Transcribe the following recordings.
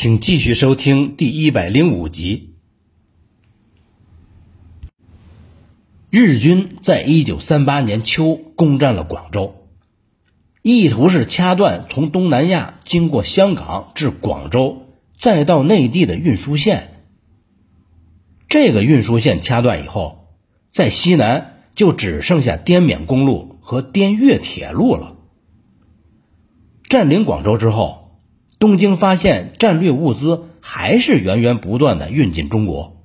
请继续收听第一百零五集。日军在一九三八年秋攻占了广州，意图是掐断从东南亚经过香港至广州再到内地的运输线。这个运输线掐断以后，在西南就只剩下滇缅公路和滇越铁路了。占领广州之后。东京发现战略物资还是源源不断的运进中国，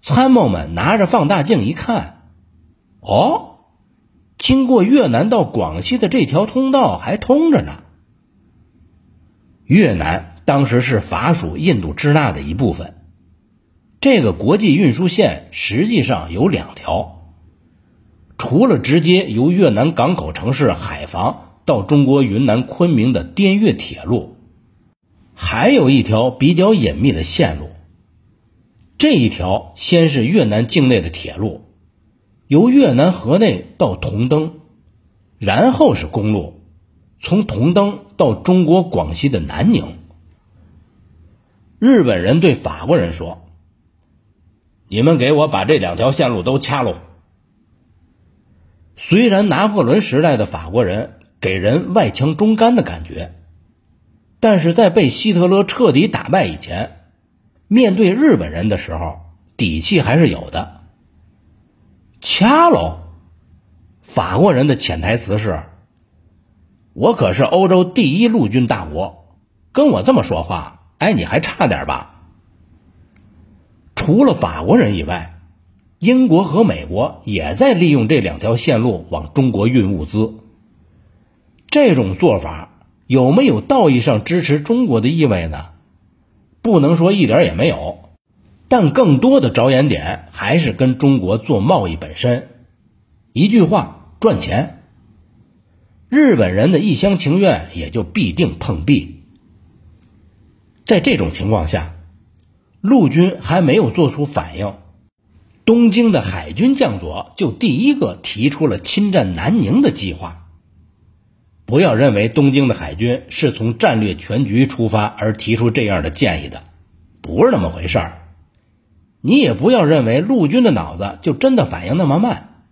参谋们拿着放大镜一看，哦，经过越南到广西的这条通道还通着呢。越南当时是法属印度支那的一部分，这个国际运输线实际上有两条，除了直接由越南港口城市海防到中国云南昆明的滇越铁路。还有一条比较隐秘的线路，这一条先是越南境内的铁路，由越南河内到同登，然后是公路，从同登到中国广西的南宁。日本人对法国人说：“你们给我把这两条线路都掐喽。”虽然拿破仑时代的法国人给人外强中干的感觉。但是在被希特勒彻底打败以前，面对日本人的时候，底气还是有的。掐喽！法国人的潜台词是：“我可是欧洲第一陆军大国，跟我这么说话，哎，你还差点吧？”除了法国人以外，英国和美国也在利用这两条线路往中国运物资。这种做法。有没有道义上支持中国的意味呢？不能说一点也没有，但更多的着眼点还是跟中国做贸易本身。一句话，赚钱。日本人的一厢情愿也就必定碰壁。在这种情况下，陆军还没有做出反应，东京的海军将佐就第一个提出了侵占南宁的计划。不要认为东京的海军是从战略全局出发而提出这样的建议的，不是那么回事儿。你也不要认为陆军的脑子就真的反应那么慢。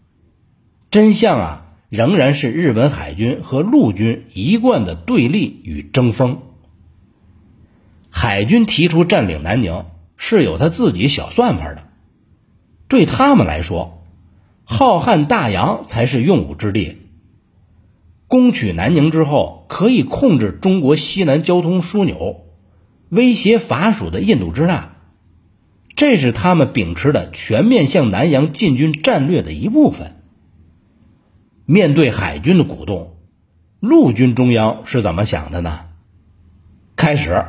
真相啊，仍然是日本海军和陆军一贯的对立与争锋。海军提出占领南宁是有他自己小算盘的，对他们来说，浩瀚大洋才是用武之地。攻取南宁之后，可以控制中国西南交通枢纽，威胁法属的印度支那，这是他们秉持的全面向南洋进军战略的一部分。面对海军的鼓动，陆军中央是怎么想的呢？开始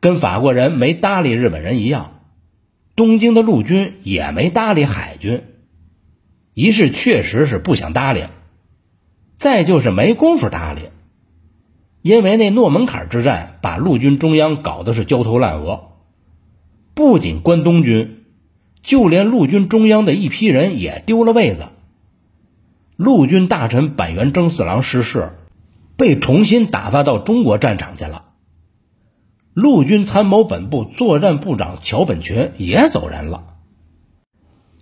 跟法国人没搭理日本人一样，东京的陆军也没搭理海军，一是确实是不想搭理。再就是没工夫搭理，因为那诺门坎之战把陆军中央搞得是焦头烂额，不仅关东军，就连陆军中央的一批人也丢了位子。陆军大臣板垣征四郎失势，被重新打发到中国战场去了。陆军参谋本部作战部长桥本群也走人了。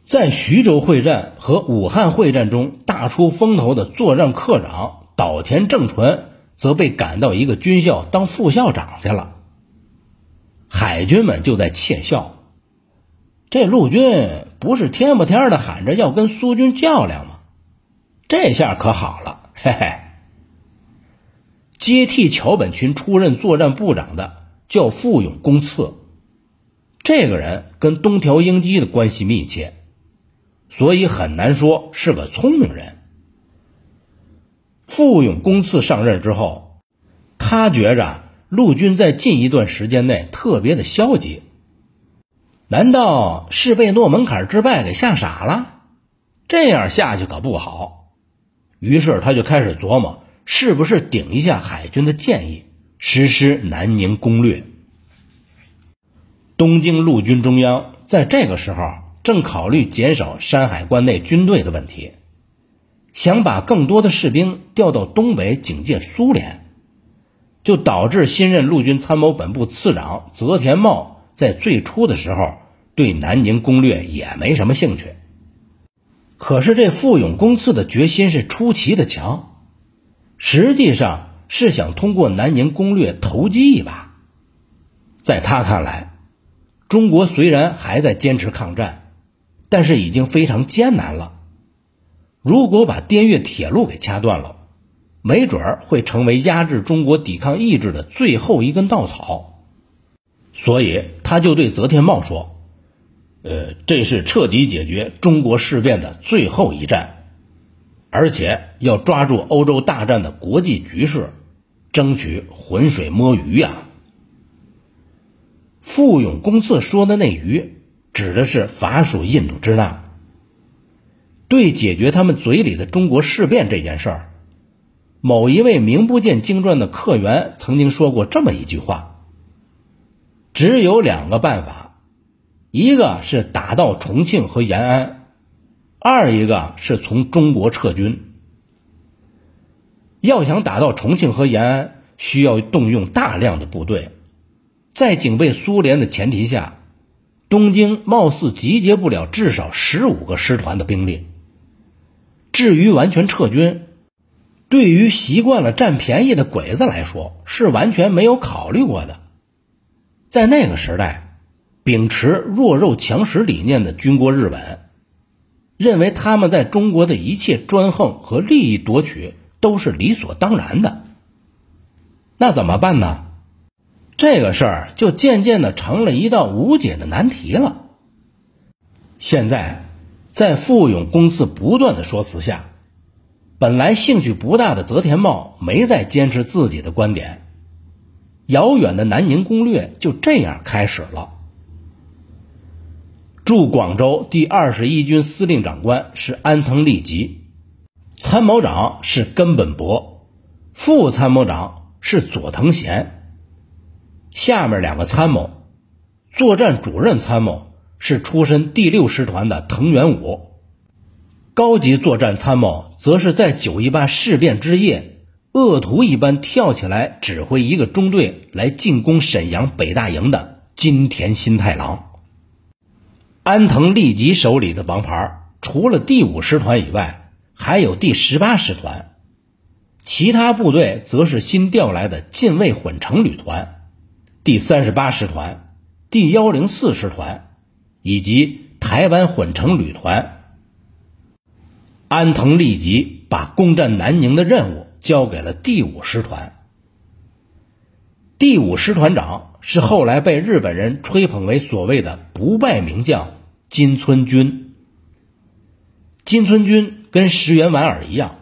在徐州会战和武汉会战中大出风头的作战科长岛田正纯，则被赶到一个军校当副校长去了。海军们就在窃笑：这陆军不是天不天的喊着要跟苏军较量吗？这下可好了，嘿嘿。接替桥本群出任作战部长的叫富永公次，这个人跟东条英机的关系密切。所以很难说是个聪明人。傅永公次上任之后，他觉着陆军在近一段时间内特别的消极，难道是被诺门坎之败给吓傻了？这样下去可不好。于是他就开始琢磨，是不是顶一下海军的建议，实施南宁攻略。东京陆军中央在这个时候。正考虑减少山海关内军队的问题，想把更多的士兵调到东北警戒苏联。就导致新任陆军参谋本部次长泽田茂在最初的时候对南宁攻略也没什么兴趣。可是这富永公次的决心是出奇的强，实际上是想通过南宁攻略投机一把。在他看来，中国虽然还在坚持抗战，但是已经非常艰难了。如果把滇越铁路给掐断了，没准儿会成为压制中国抵抗意志的最后一根稻草，所以他就对泽田茂说：“呃，这是彻底解决中国事变的最后一战，而且要抓住欧洲大战的国际局势，争取浑水摸鱼呀。”富永公次说的那鱼，指的是法属印度支那。对解决他们嘴里的中国事变这件事儿。某一位名不见经传的客员曾经说过这么一句话：“只有两个办法，一个是打到重庆和延安，二一个是从中国撤军。要想打到重庆和延安，需要动用大量的部队，在警备苏联的前提下，东京貌似集结不了至少十五个师团的兵力。至于完全撤军。”对于习惯了占便宜的鬼子来说，是完全没有考虑过的。在那个时代，秉持弱肉强食理念的军国日本，认为他们在中国的一切专横和利益夺取都是理所当然的。那怎么办呢？这个事儿就渐渐的成了一道无解的难题了。现在，在富永公司不断的说辞下。本来兴趣不大的泽田茂没再坚持自己的观点，遥远的南宁攻略就这样开始了。驻广州第二十一军司令长官是安藤利吉，参谋长是根本博，副参谋长是佐藤贤。下面两个参谋，作战主任参谋是出身第六师团的藤原武。高级作战参谋则是在九一八事变之夜，恶徒一般跳起来指挥一个中队来进攻沈阳北大营的金田新太郎。安藤利吉手里的王牌，除了第五师团以外，还有第十八师团，其他部队则是新调来的近卫混成旅团、第三十八师团、第幺零四师团以及台湾混成旅团。安藤立即把攻占南宁的任务交给了第五师团。第五师团长是后来被日本人吹捧为所谓的不败名将金村君。金村君跟石原莞尔一样，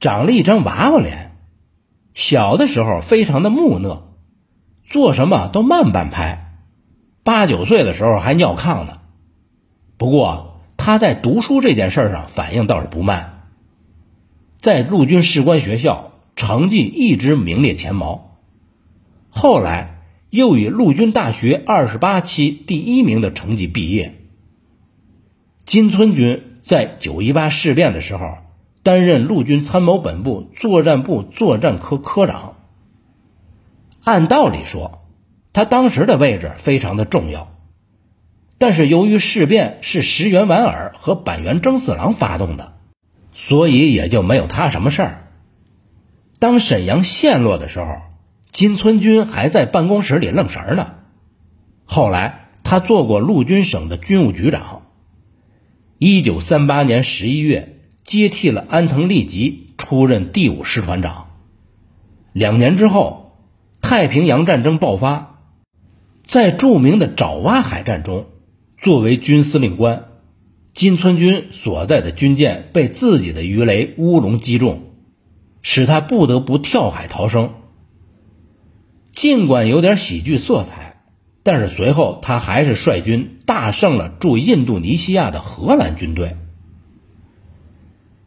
长了一张娃娃脸，小的时候非常的木讷，做什么都慢半拍，八九岁的时候还尿炕呢。不过。他在读书这件事上反应倒是不慢，在陆军士官学校成绩一直名列前茅，后来又以陆军大学二十八期第一名的成绩毕业。金村君在九一八事变的时候担任陆军参谋本部作战部作战科科长，按道理说，他当时的位置非常的重要。但是由于事变是石原莞尔和板垣征四郎发动的，所以也就没有他什么事儿。当沈阳陷落的时候，金村君还在办公室里愣神儿呢。后来他做过陆军省的军务局长。一九三八年十一月，接替了安藤利吉出任第五师团长。两年之后，太平洋战争爆发，在著名的爪哇海战中。作为军司令官，金村君所在的军舰被自己的鱼雷乌龙击中，使他不得不跳海逃生。尽管有点喜剧色彩，但是随后他还是率军大胜了驻印度尼西亚的荷兰军队。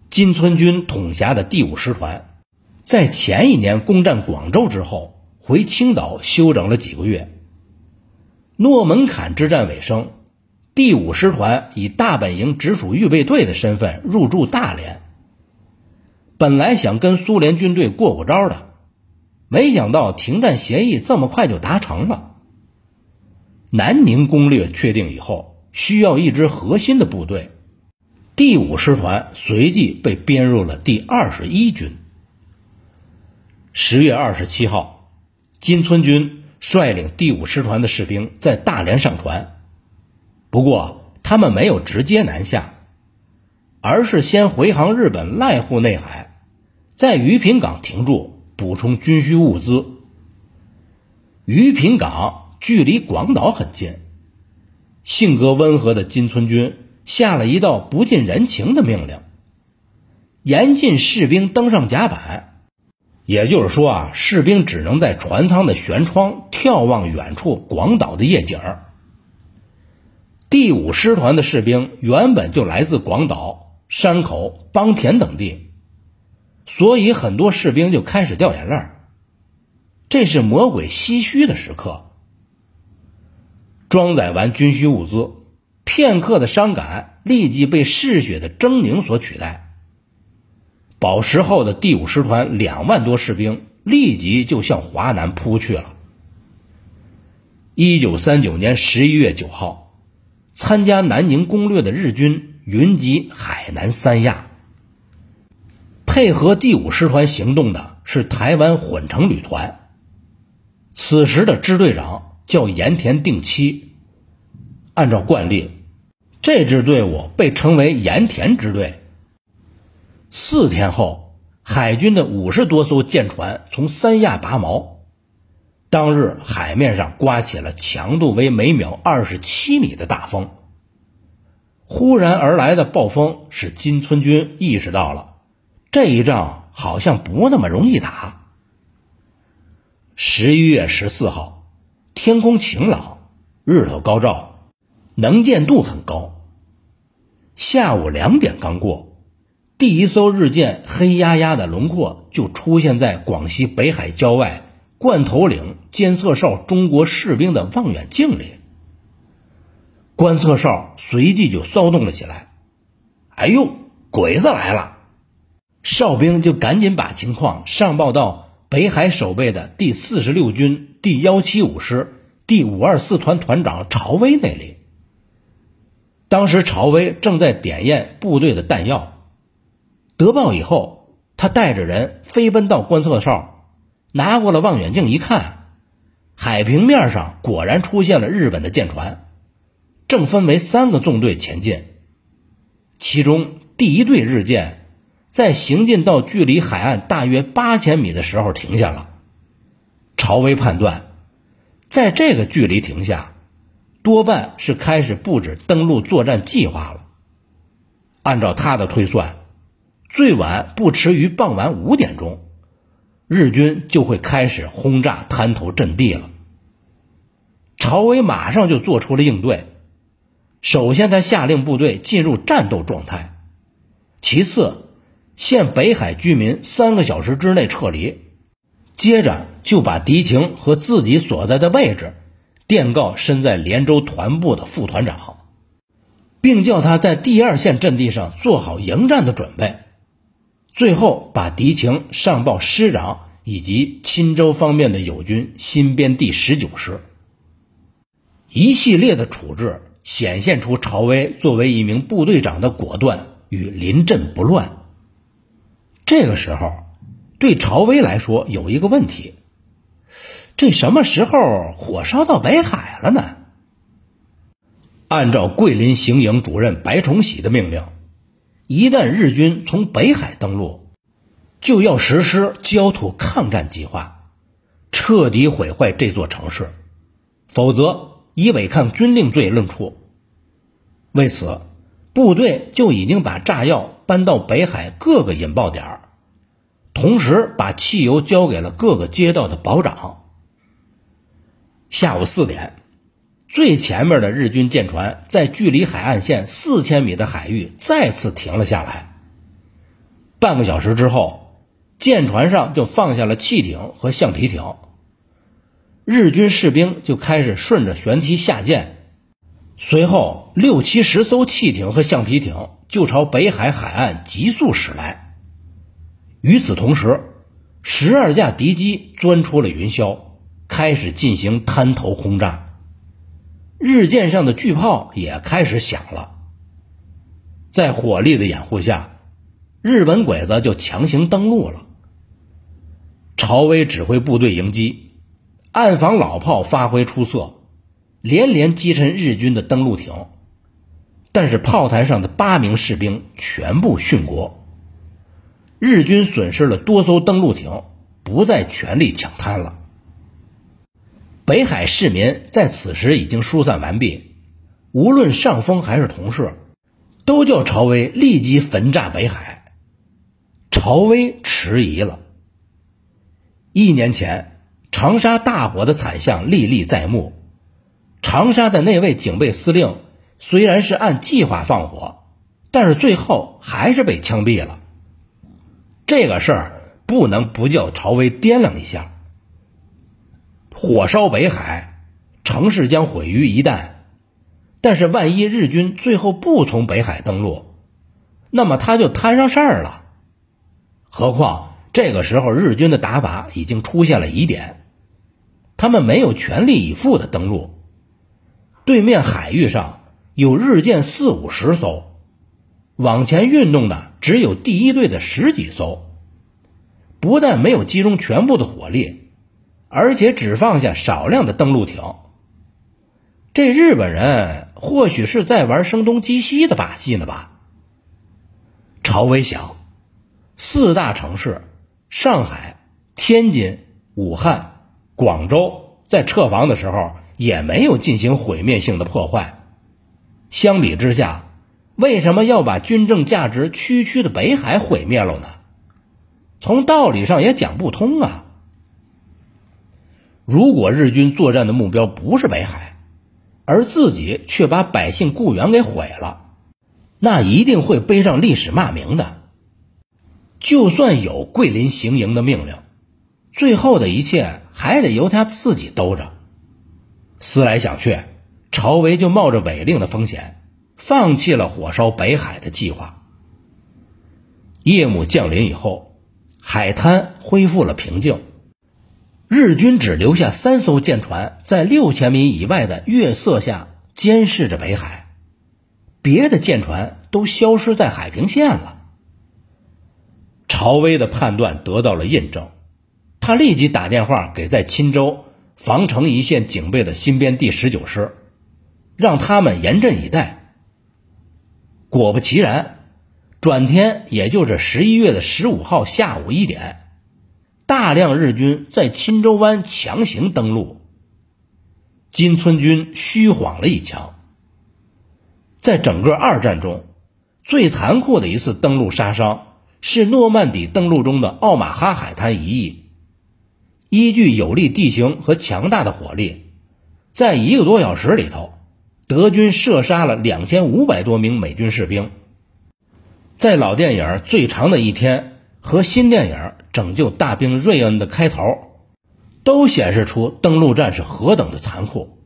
金村君统辖的第五师团，在前一年攻占广州之后，回青岛休整了几个月。诺门坎之战尾声。第五师团以大本营直属预备队的身份入驻大连，本来想跟苏联军队过过招的，没想到停战协议这么快就达成了。南宁攻略确定以后，需要一支核心的部队，第五师团随即被编入了第二十一军。十月二十七号，金村军率领第五师团的士兵在大连上船，不过他们没有直接南下，而是先回航日本濑户内海，在余品港停驻，补充军需物资。余品港。距离广岛很近，性格温和的金村军下了一道不近人情的命令，严禁士兵登上甲板。也就是说啊，士兵只能在船舱的舷窗眺望远处广岛的夜景。第五师团的士兵原本就来自广岛、山口、邦田等地，所以很多士兵就开始掉眼泪这是魔鬼唏嘘的时刻。装载完军需物资，片刻的伤感立即被嗜血的狰狞所取代。饱食后的第五师团两万多士兵立即就向华南扑去了。一九三九年十一月九号，参加南宁攻略的日军云集海南三亚。配合第五师团行动的是台湾混成旅团，此时的支队长。叫盐田定期，按照惯例，这支队伍被称为盐田支队。四天后，海军的五十多艘舰船从三亚拔锚。当日海面上刮起了强度为每秒二十七米的大风。忽然而来的暴风使金村军意识到了，这一仗好像不那么容易打。十一月十四号。天空晴朗，日头高照，能见度很高。下午两点刚过，第一艘日舰黑压压的轮廓就出现在广西北海郊外罐头岭监测哨中国士兵的望远镜里。观测哨随即就骚动了起来。哎呦，鬼子来了！哨兵就赶紧把情况上报到。北海守备的第四十六军第幺七五师第五二四团团长曹威那里，当时曹威正在点验部队的弹药。得报以后，他带着人飞奔到观测哨，拿过了望远镜一看，海平面上果然出现了日本的舰船，正分为三个纵队前进，其中第一队日舰。在行进到距离海岸大约八千米的时候停下了。朝威判断，在这个距离停下，多半是开始布置登陆作战计划了。按照他的推算，最晚不迟于傍晚五点钟，日军就会开始轰炸滩头阵地了。朝威马上就做出了应对。首先，他下令部队进入战斗状态，其次。限北海居民三个小时之内撤离，接着就把敌情和自己所在的位置电告身在连州团部的副团长，并叫他在第二线阵地上做好迎战的准备。最后把敌情上报师长以及钦州方面的友军新编第十九师。一系列的处置显现出曹威作为一名部队长的果断与临阵不乱。这个时候，对曹威来说有一个问题：这什么时候火烧到北海了呢？按照桂林行营主任白崇禧的命令，一旦日军从北海登陆，就要实施焦土抗战计划，彻底毁坏这座城市，否则以违抗军令罪论处。为此，部队就已经把炸药。搬到北海各个引爆点同时把汽油交给了各个街道的保长。下午四点，最前面的日军舰船在距离海岸线四千米的海域再次停了下来。半个小时之后，舰船上就放下了汽艇和橡皮艇，日军士兵就开始顺着舷梯下舰。随后，六七十艘汽艇和橡皮艇就朝北海海岸急速驶来。与此同时，十二架敌机钻出了云霄，开始进行滩头轰炸。日舰上的巨炮也开始响了。在火力的掩护下，日本鬼子就强行登陆了。朝威指挥部队迎击，岸防老炮发挥出色，连连击沉日军的登陆艇。但是炮台上的八名士兵全部殉国，日军损失了多艘登陆艇，不再全力抢滩了。北海市民在此时已经疏散完毕，无论上峰还是同事，都叫曹威立即焚炸北海。曹威迟疑了。一年前，长沙大火的惨象历历在目。长沙的那位警备司令虽然是按计划放火，但是最后还是被枪毙了。这个事儿不能不叫曹威掂量一下。火烧北海，城市将毁于一旦。但是万一日军最后不从北海登陆，那么他就摊上事儿了。何况这个时候日军的打法已经出现了疑点，他们没有全力以赴的登陆。对面海域上有日舰四五十艘，往前运动的只有第一队的十几艘，不但没有集中全部的火力。而且只放下少量的登陆艇，这日本人或许是在玩声东击西的把戏呢吧？朝威想，四大城市上海、天津、武汉、广州在撤防的时候也没有进行毁灭性的破坏，相比之下，为什么要把军政价值区区的北海毁灭了呢？从道理上也讲不通啊！如果日军作战的目标不是北海，而自己却把百姓雇员给毁了，那一定会背上历史骂名的。就算有桂林行营的命令，最后的一切还得由他自己兜着。思来想去，朝维就冒着违令的风险，放弃了火烧北海的计划。夜幕降临以后，海滩恢复了平静。日军只留下三艘舰船在六千米以外的月色下监视着北海，别的舰船都消失在海平线了。朝威的判断得到了印证，他立即打电话给在钦州防城一线警备的新编第十九师，让他们严阵以待。果不其然，转天也就是十一月的十五号下午一点。大量日军在钦州湾强行登陆，金村军虚晃了一枪。在整个二战中，最残酷的一次登陆杀伤是诺曼底登陆中的奥马哈海滩一役。依据有利地形和强大的火力，在一个多小时里头，德军射杀了两千五百多名美军士兵。在老电影《最长的一天》和新电影。拯救大兵瑞恩的开头，都显示出登陆战是何等的残酷。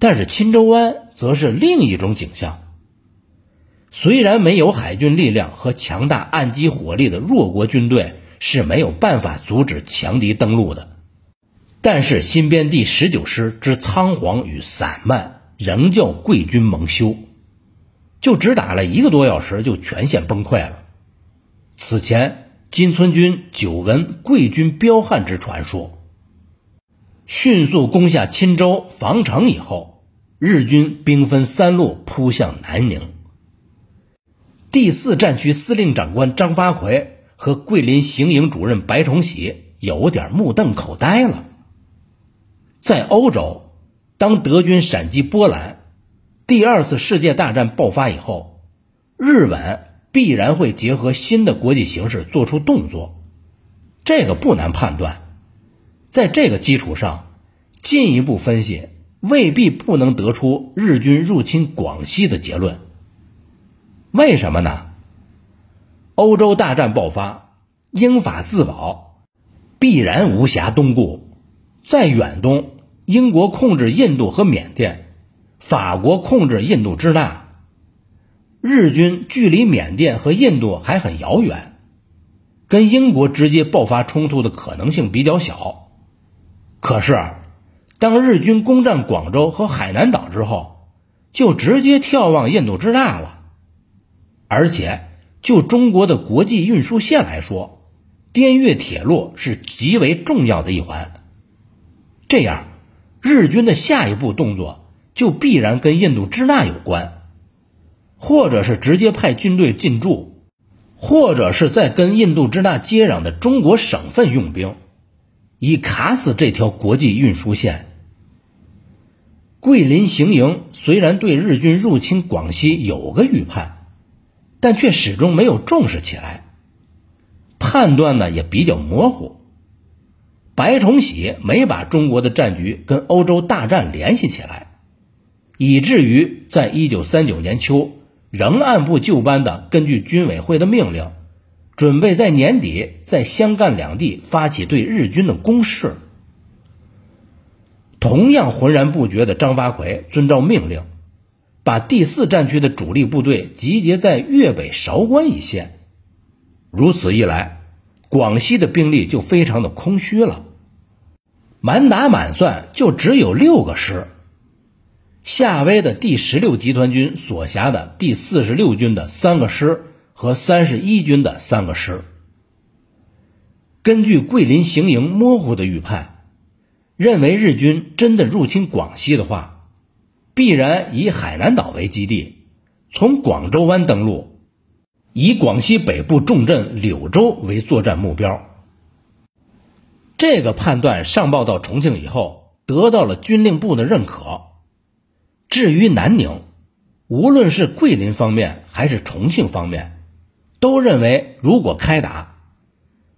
但是钦州湾则是另一种景象。虽然没有海军力量和强大岸基火力的弱国军队是没有办法阻止强敌登陆的，但是新编第十九师之仓皇与散漫，仍叫贵军蒙羞。就只打了一个多小时，就全线崩溃了。此前。金村军久闻贵军彪悍之传说，迅速攻下钦州防城以后，日军兵分三路扑向南宁。第四战区司令长官张发奎和桂林行营主任白崇禧有点目瞪口呆了。在欧洲，当德军闪击波兰，第二次世界大战爆发以后，日本。必然会结合新的国际形势做出动作，这个不难判断。在这个基础上，进一步分析未必不能得出日军入侵广西的结论。为什么呢？欧洲大战爆发，英法自保，必然无暇东顾。在远东，英国控制印度和缅甸，法国控制印度支那。日军距离缅甸和印度还很遥远，跟英国直接爆发冲突的可能性比较小。可是，当日军攻占广州和海南岛之后，就直接眺望印度支那了。而且，就中国的国际运输线来说，滇越铁路是极为重要的一环。这样，日军的下一步动作就必然跟印度支那有关，或者是直接派军队进驻，或者是在跟印度支那接壤的中国省份用兵。以卡死这条国际运输线。桂林行营虽然对日军入侵广西有个预判，但却始终没有重视起来，判断呢也比较模糊。白崇禧没把中国的战局跟欧洲大战联系起来，以至于在一九三九年秋，仍按部就班的根据军委会的命令。准备在年底在湘赣两地发起对日军的攻势。同样浑然不觉的张发奎遵照命令，把第四战区的主力部队集结在粤北韶关一线。如此一来，广西的兵力就非常的空虚了，满打满算就只有六个师。夏威的第十六集团军所辖的第四十六军的三个师。和三十一军的三个师，根据桂林行营模糊的预判，认为日军真的入侵广西的话，必然以海南岛为基地，从广州湾登陆，以广西北部重镇柳州为作战目标。这个判断上报到重庆以后，得到了军令部的认可。至于南宁，无论是桂林方面还是重庆方面。都认为，如果开打，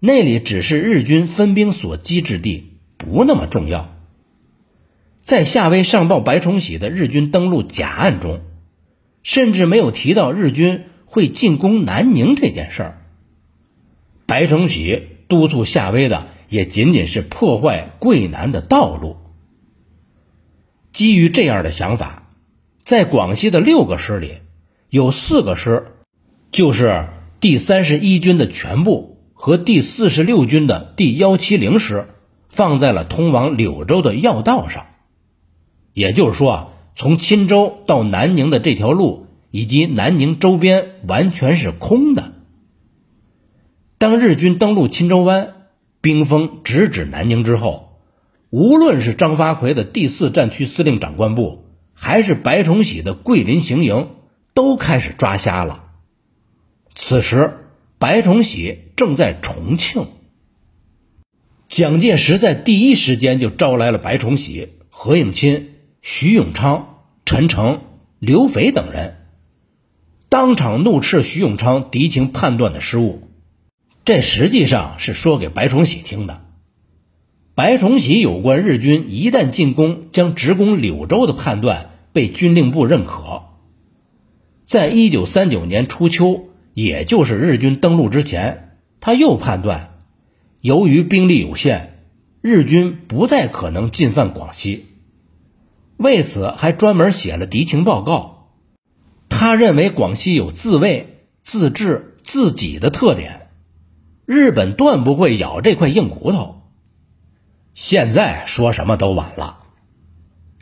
那里只是日军分兵所击之地，不那么重要。在夏威上报白崇禧的日军登陆假案中，甚至没有提到日军会进攻南宁这件事儿。白崇禧督促夏威的也仅仅是破坏桂南的道路。基于这样的想法，在广西的六个师里，有四个师就是。第三十一军的全部和第四十六军的第幺七零师放在了通往柳州的要道上，也就是说啊，从钦州到南宁的这条路以及南宁周边完全是空的。当日军登陆钦州湾，兵锋直指南宁之后，无论是张发奎的第四战区司令长官部，还是白崇禧的桂林行营，都开始抓瞎了。此时，白崇禧正在重庆。蒋介石在第一时间就招来了白崇禧、何应钦、徐永昌、陈诚、刘斐等人，当场怒斥徐永昌敌情判断的失误。这实际上是说给白崇禧听的。白崇禧有关日军一旦进攻将直攻柳州的判断被军令部认可。在一九三九年初秋。也就是日军登陆之前，他又判断，由于兵力有限，日军不再可能进犯广西，为此还专门写了敌情报告。他认为广西有自卫、自治、自己的特点，日本断不会咬这块硬骨头。现在说什么都晚了。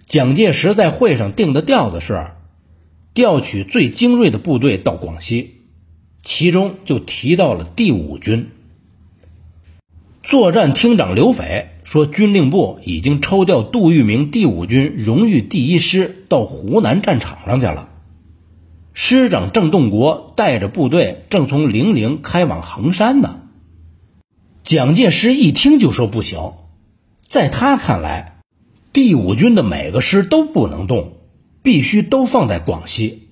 蒋介石在会上定的调子是，调取最精锐的部队到广西。其中就提到了第五军作战厅长刘斐说，军令部已经抽调杜聿明第五军荣誉第一师到湖南战场上去了。师长郑洞国带着部队正从零陵开往衡山呢。蒋介石一听就说不行，在他看来，第五军的每个师都不能动，必须都放在广西。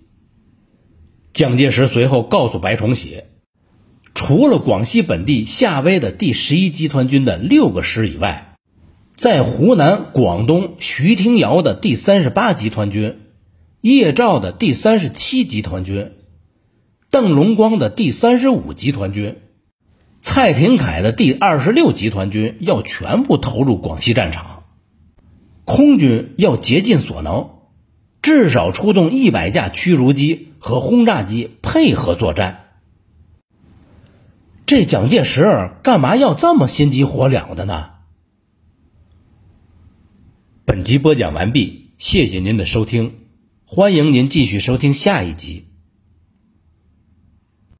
蒋介石随后告诉白崇禧，除了广西本地夏威的第十一集团军的六个师以外，在湖南、广东徐廷瑶的第三十八集团军、叶兆的第三十七集团军、邓龙光的第三十五集团军、蔡廷锴的第二十六集团军要全部投入广西战场，空军要竭尽所能，至少出动一百架驱逐机。和轰炸机配合作战。这蒋介石干嘛要这么心急火燎的呢？本集播讲完毕，谢谢您的收听，欢迎您继续收听下一集。